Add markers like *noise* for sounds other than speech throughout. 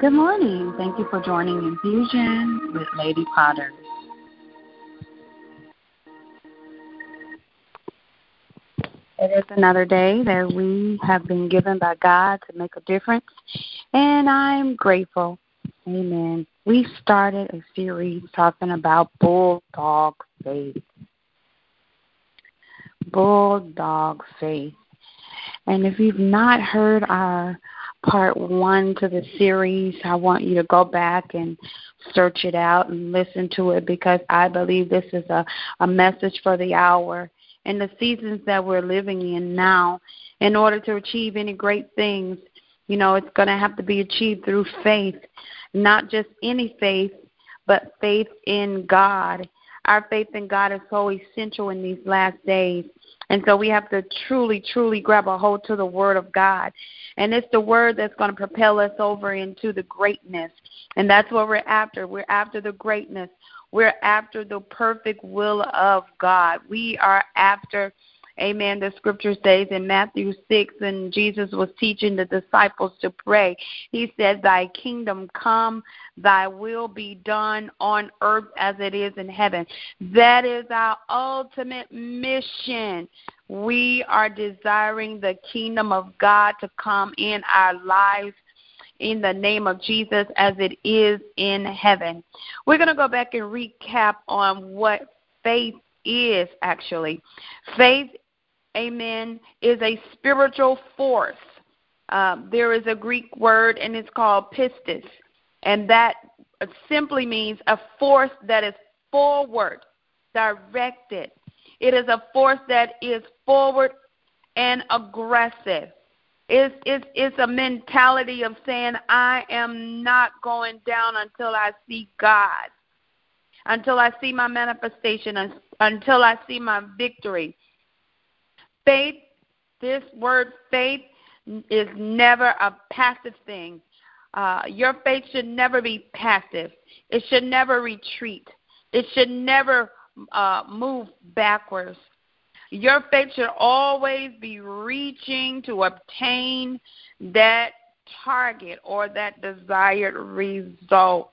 Good morning. Thank you for joining Infusion with Lady Potter. It is another day that we have been given by God to make a difference, and I'm grateful. Amen. We started a series talking about bulldog faith. Bulldog faith. And if you've not heard our part one to the series, I want you to go back and search it out and listen to it because I believe this is a, a message for the hour and the seasons that we're living in now. In order to achieve any great things, you know, it's going to have to be achieved through faith, not just any faith, but faith in God. Our faith in God is so essential in these last days. And so we have to truly, truly grab a hold to the Word of God. And it's the Word that's going to propel us over into the greatness. And that's what we're after. We're after the greatness. We're after the perfect will of God. We are after Amen. The scripture says in Matthew 6, and Jesus was teaching the disciples to pray. He said, Thy kingdom come, thy will be done on earth as it is in heaven. That is our ultimate mission. We are desiring the kingdom of God to come in our lives in the name of Jesus as it is in heaven. We're going to go back and recap on what faith is actually. Faith amen, is a spiritual force. Um, there is a Greek word, and it's called pistis, and that simply means a force that is forward, directed. It is a force that is forward and aggressive. It's, it's, it's a mentality of saying, I am not going down until I see God, until I see my manifestation, until I see my victory. Faith, this word faith, is never a passive thing. Uh, your faith should never be passive. It should never retreat. It should never uh, move backwards. Your faith should always be reaching to obtain that target or that desired result.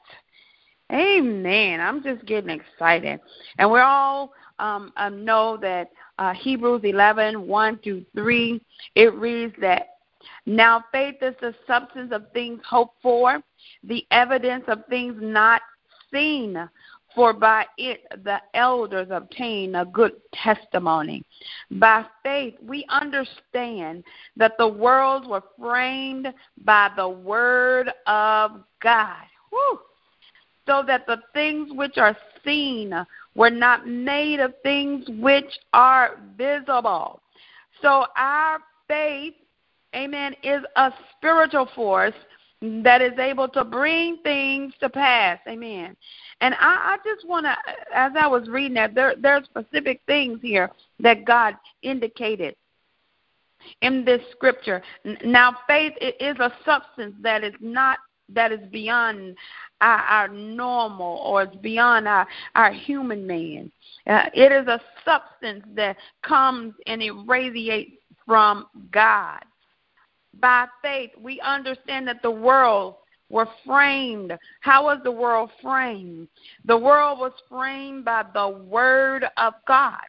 Amen. I'm just getting excited. And we all um, uh, know that uh, Hebrews 11, 1 through 3, it reads that now faith is the substance of things hoped for, the evidence of things not seen. For by it the elders obtain a good testimony. By faith we understand that the worlds were framed by the word of God. Whew. So that the things which are seen were not made of things which are visible. So our faith, amen, is a spiritual force that is able to bring things to pass. Amen. And I, I just want to, as I was reading that, there, there are specific things here that God indicated in this scripture. Now, faith is a substance that is not that is beyond our, our normal or it's beyond our, our human man. Uh, it is a substance that comes and it radiates from God. By faith, we understand that the world were framed. How was the world framed? The world was framed by the Word of God.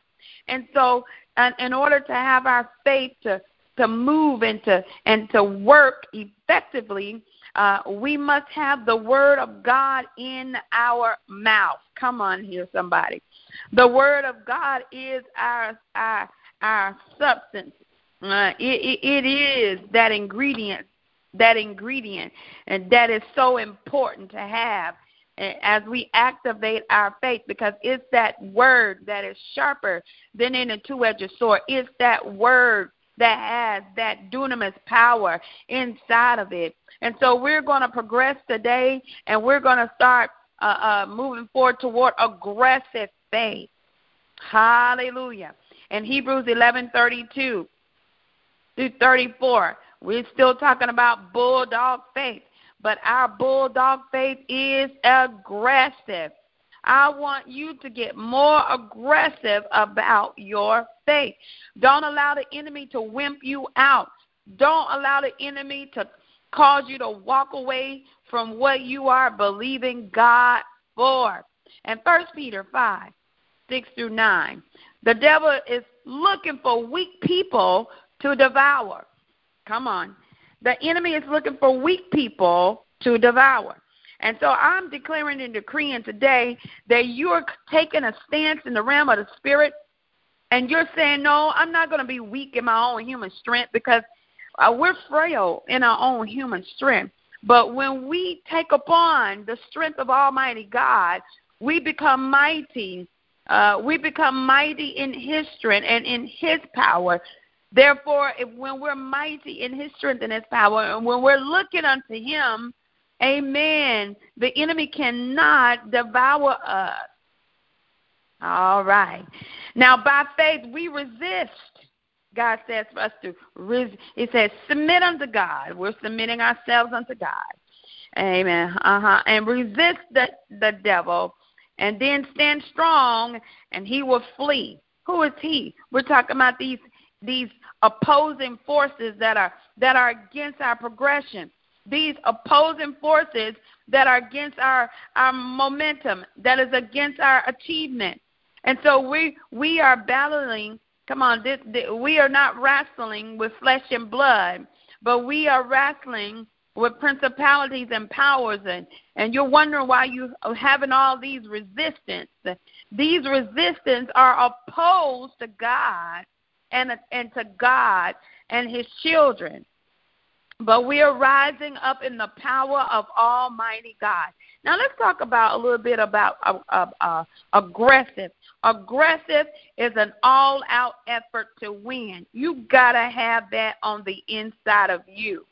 And so, and in order to have our faith to, to move and to, and to work effectively, uh, we must have the word of God in our mouth. Come on here, somebody. The word of God is our our our substance. Uh, it, it, it is that ingredient, that ingredient, and that is so important to have as we activate our faith because it's that word that is sharper than any two-edged sword. It's that word that has that dunamis power inside of it. And so we're going to progress today, and we're going to start uh, uh, moving forward toward aggressive faith. Hallelujah. In Hebrews 11:32 through 34, we're still talking about bulldog faith, but our bulldog faith is aggressive. I want you to get more aggressive about your faith. Don't allow the enemy to wimp you out. Don't allow the enemy to cause you to walk away from what you are believing God for. And First Peter 5, 6 through 9. The devil is looking for weak people to devour. Come on. The enemy is looking for weak people to devour. And so I'm declaring and decreeing today that you're taking a stance in the realm of the spirit and you're saying, No, I'm not going to be weak in my own human strength because uh, we're frail in our own human strength. But when we take upon the strength of Almighty God, we become mighty. Uh, we become mighty in His strength and in His power. Therefore, if, when we're mighty in His strength and His power, and when we're looking unto Him, Amen. The enemy cannot devour us. All right. Now, by faith, we resist. God says for us to resist. He says, submit unto God. We're submitting ourselves unto God. Amen. Uh huh. And resist the, the devil, and then stand strong, and he will flee. Who is he? We're talking about these these opposing forces that are that are against our progression these opposing forces that are against our, our momentum, that is against our achievement. And so we we are battling. Come on, this, this, we are not wrestling with flesh and blood, but we are wrestling with principalities and powers. And, and you're wondering why you are having all these resistance. These resistance are opposed to God and, and to God and His children. But we are rising up in the power of Almighty God. Now let's talk about a little bit about uh, uh, uh, aggressive. Aggressive is an all-out effort to win. You gotta have that on the inside of you.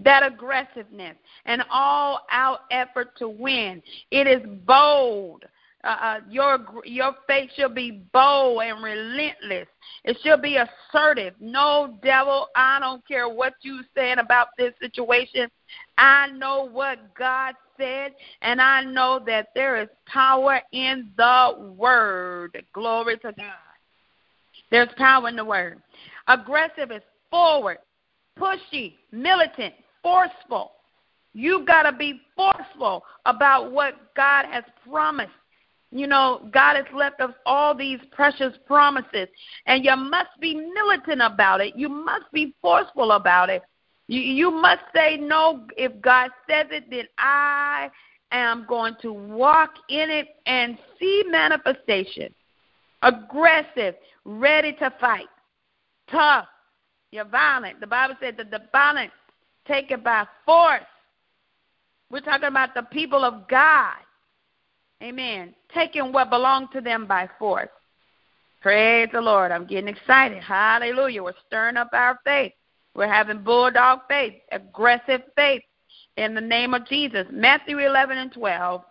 That aggressiveness, an all-out effort to win. It is bold. Uh, uh, your your faith shall be bold and relentless. It shall be assertive. No devil, I don't care what you saying about this situation. I know what God said, and I know that there is power in the word. Glory to God. There's power in the word. Aggressive is forward, pushy, militant, forceful. You've got to be forceful about what God has promised. You know, God has left us all these precious promises, and you must be militant about it. You must be forceful about it. You, you must say, No, if God says it, then I am going to walk in it and see manifestation. Aggressive, ready to fight, tough, you're violent. The Bible said that the violent take it by force. We're talking about the people of God. Amen. Taking what belonged to them by force. Praise the Lord. I'm getting excited. Hallelujah. We're stirring up our faith. We're having bulldog faith, aggressive faith in the name of Jesus. Matthew 11 and 12.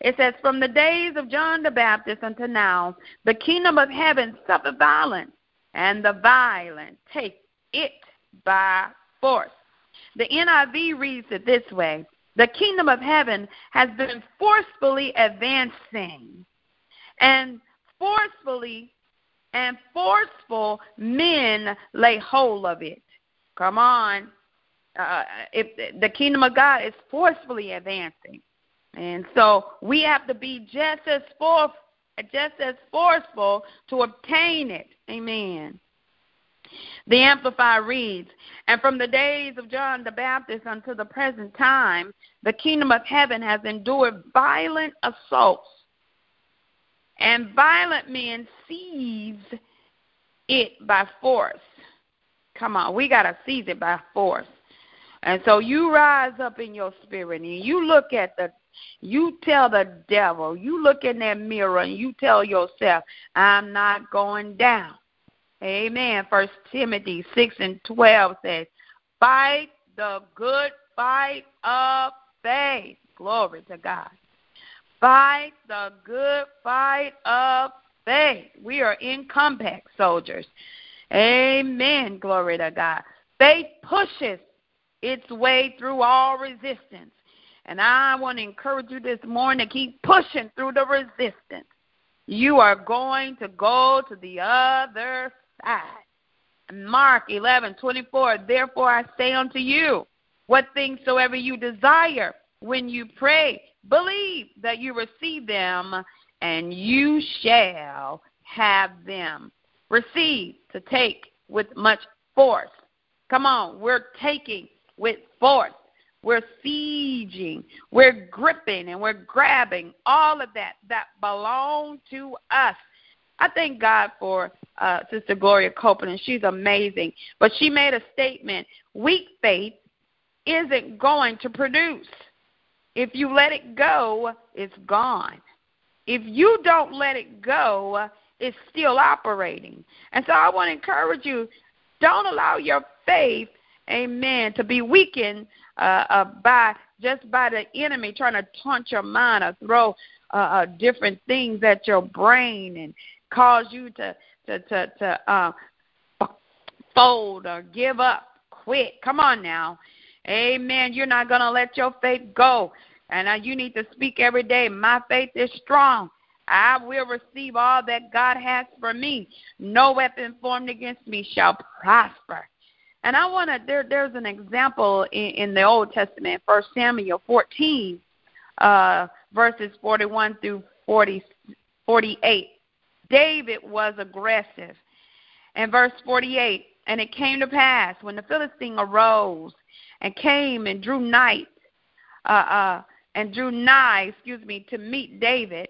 It says, From the days of John the Baptist until now, the kingdom of heaven suffered violence, and the violent take it by force. The NIV reads it this way the kingdom of heaven has been forcefully advancing. And forcefully and forceful men lay hold of it. Come on. Uh, if the kingdom of God is forcefully advancing. And so we have to be just as forth, just as forceful to obtain it. Amen. The Amplified reads, And from the days of John the Baptist until the present time, the kingdom of heaven has endured violent assaults, and violent men seize it by force. Come on, we got to seize it by force. And so you rise up in your spirit and you look at the you tell the devil, you look in that mirror and you tell yourself, I'm not going down. Amen. First Timothy six and twelve says, Fight the good fight of faith. Glory to God. Fight the good fight of faith. We are in combat soldiers. Amen. Glory to God. Faith pushes its way through all resistance. And I want to encourage you this morning to keep pushing through the resistance. You are going to go to the other Mark eleven twenty four. Therefore I say unto you, what things soever you desire when you pray. Believe that you receive them, and you shall have them. Receive to take with much force. Come on, we're taking with force. We're sieging, we're gripping, and we're grabbing all of that that belong to us. I thank God for uh, Sister Gloria Copeland. She's amazing. But she made a statement weak faith isn't going to produce. If you let it go, it's gone. If you don't let it go, it's still operating. And so I want to encourage you don't allow your faith, amen, to be weakened uh, uh, by just by the enemy trying to taunt your mind or throw uh, uh, different things at your brain and cause you to to to, to uh, fold or give up, quit. Come on now, Amen. You're not gonna let your faith go, and uh, you need to speak every day. My faith is strong. I will receive all that God has for me. No weapon formed against me shall prosper. And I want to, there, there's an example in, in the Old Testament, First Samuel 14, uh, verses 41 through 40, 48. David was aggressive. And verse 48, and it came to pass when the Philistine arose and came and drew nigh, uh, uh, and drew nigh, excuse me, to meet David,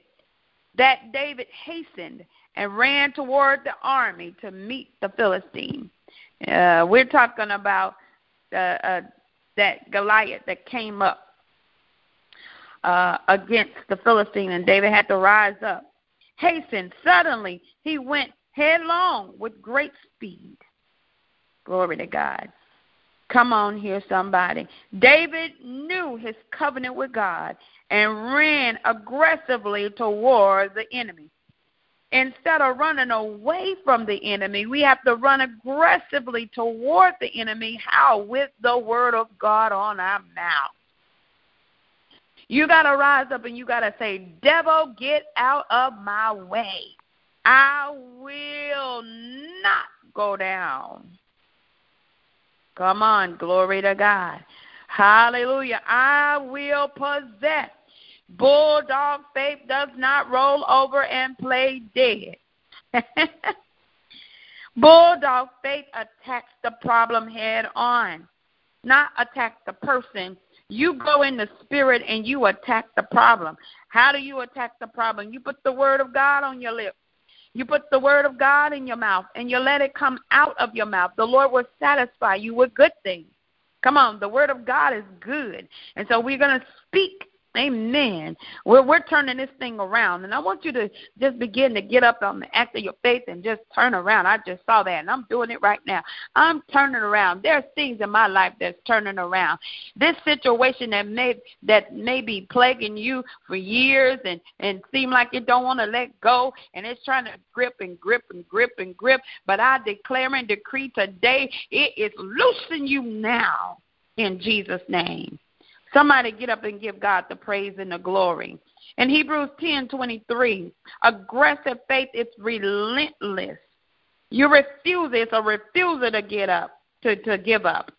that David hastened and ran toward the army to meet the Philistine. Uh, we're talking about uh, uh, that Goliath that came up uh, against the Philistine, and David had to rise up. Hasten suddenly, he went headlong with great speed. Glory to God. Come on here, somebody. David knew his covenant with God and ran aggressively toward the enemy. Instead of running away from the enemy, we have to run aggressively toward the enemy. How? With the word of God on our mouth. You got to rise up and you got to say, Devil, get out of my way. I will not go down. Come on, glory to God. Hallelujah. I will possess Bulldog faith does not roll over and play dead. *laughs* Bulldog faith attacks the problem head on, not attack the person. You go in the spirit and you attack the problem. How do you attack the problem? You put the word of God on your lips. You put the word of God in your mouth and you let it come out of your mouth. The Lord will satisfy you with good things. Come on, the word of God is good. And so we're going to speak Amen. We're, we're turning this thing around. And I want you to just begin to get up on the act of your faith and just turn around. I just saw that, and I'm doing it right now. I'm turning around. There's things in my life that's turning around. This situation that may that may be plaguing you for years and and seem like it don't want to let go, and it's trying to grip and grip and grip and grip. But I declare and decree today, it is loosing you now in Jesus' name. Somebody get up and give God the praise and the glory. In Hebrews 10:23, aggressive faith is relentless. You refuse it's a refusal to get up, to, to give up.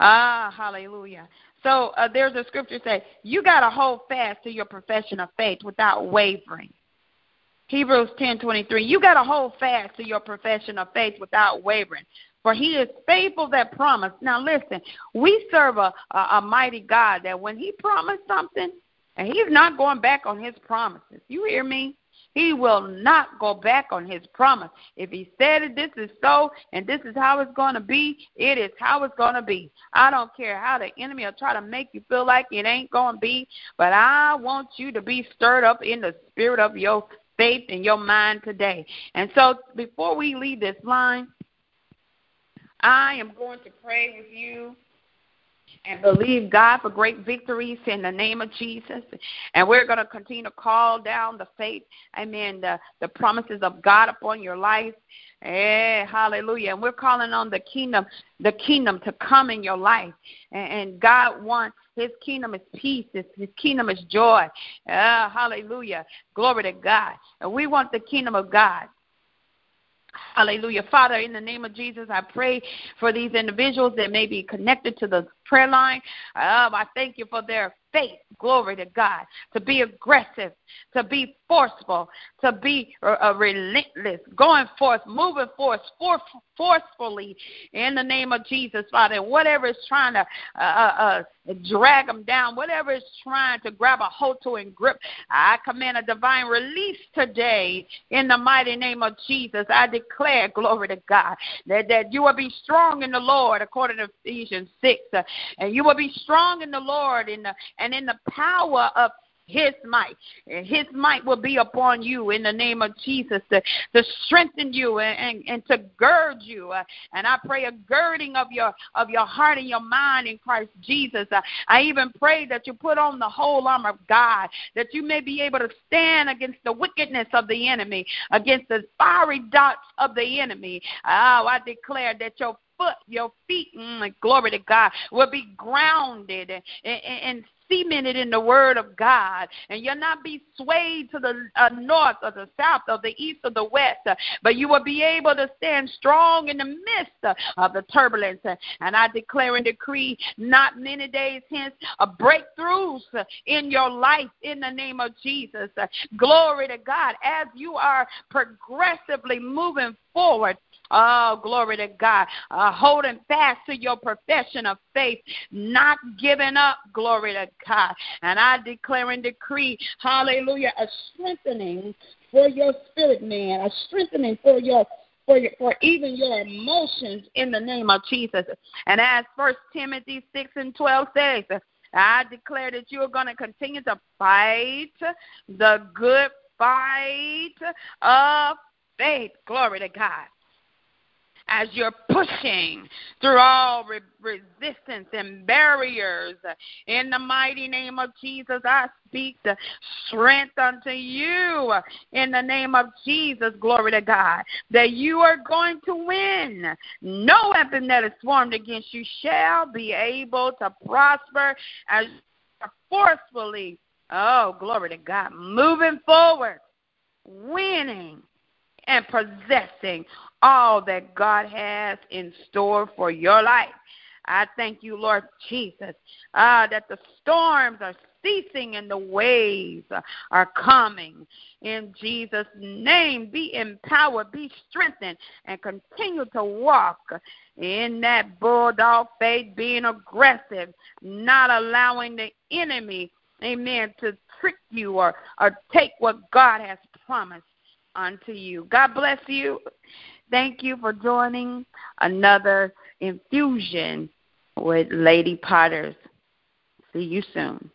Ah, hallelujah. So uh, there's a scripture say, you got to hold fast to your profession of faith without wavering. Hebrews 10:23. You got to hold fast to your profession of faith without wavering, for he is faithful that promised. Now listen, we serve a, a, a mighty God that when he promised something, and he's not going back on his promises. You hear me? He will not go back on his promise. If he said it, this is so, and this is how it's going to be, it is how it's going to be. I don't care how the enemy will try to make you feel like it ain't going to be, but I want you to be stirred up in the spirit of your faith and your mind today. And so before we leave this line, I am going to pray with you and believe God for great victories in the name of Jesus. And we're going to continue to call down the faith, amen, the, the promises of God upon your life. Eh, hallelujah. And we're calling on the kingdom, the kingdom to come in your life. And, and God wants his kingdom is peace. His, his kingdom is joy. Uh, hallelujah. Glory to God. And we want the kingdom of God Hallelujah. Father, in the name of Jesus, I pray for these individuals that may be connected to the prayer line. Um, I thank you for their faith, glory to God, to be aggressive, to be forceful, to be uh, uh, relentless, going forth, moving forth, for, forcefully in the name of Jesus, Father. Whatever is trying to uh, uh, uh, drag them down, whatever is trying to grab a hold to and grip, I command a divine release today in the mighty name of Jesus. I declare, glory to God, that, that you will be strong in the Lord, according to Ephesians 6. Uh, and you will be strong in the Lord in the, and in the power of his might. His might will be upon you in the name of Jesus to, to strengthen you and, and, and to gird you. Uh, and I pray a girding of your of your heart and your mind in Christ Jesus. Uh, I even pray that you put on the whole armor of God, that you may be able to stand against the wickedness of the enemy, against the fiery darts of the enemy. Oh, I declare that your foot, your feet, mm, glory to God, will be grounded and, and, and cemented in the word of God, and you'll not be swayed to the uh, north or the south or the east or the west, uh, but you will be able to stand strong in the midst uh, of the turbulence. And I declare and decree, not many days hence, a breakthroughs in your life in the name of Jesus. Glory to God as you are progressively moving forward Oh, glory to God. Uh, holding fast to your profession of faith, not giving up, glory to God. And I declare and decree, hallelujah, a strengthening for your spirit man, a strengthening for your for, your, for even your emotions in the name of Jesus. And as First Timothy 6 and 12 says, I declare that you are going to continue to fight the good fight of faith. Glory to God as you're pushing through all re- resistance and barriers. In the mighty name of Jesus, I speak the strength unto you. In the name of Jesus, glory to God, that you are going to win. No weapon that is formed against you shall be able to prosper as forcefully, oh, glory to God, moving forward, winning and possessing all that God has in store for your life. I thank you, Lord Jesus, uh, that the storms are ceasing and the waves are coming. In Jesus' name, be empowered, be strengthened, and continue to walk in that bulldog faith, being aggressive, not allowing the enemy, amen, to trick you or, or take what God has promised unto you. God bless you. Thank you for joining another infusion with Lady Potters. See you soon.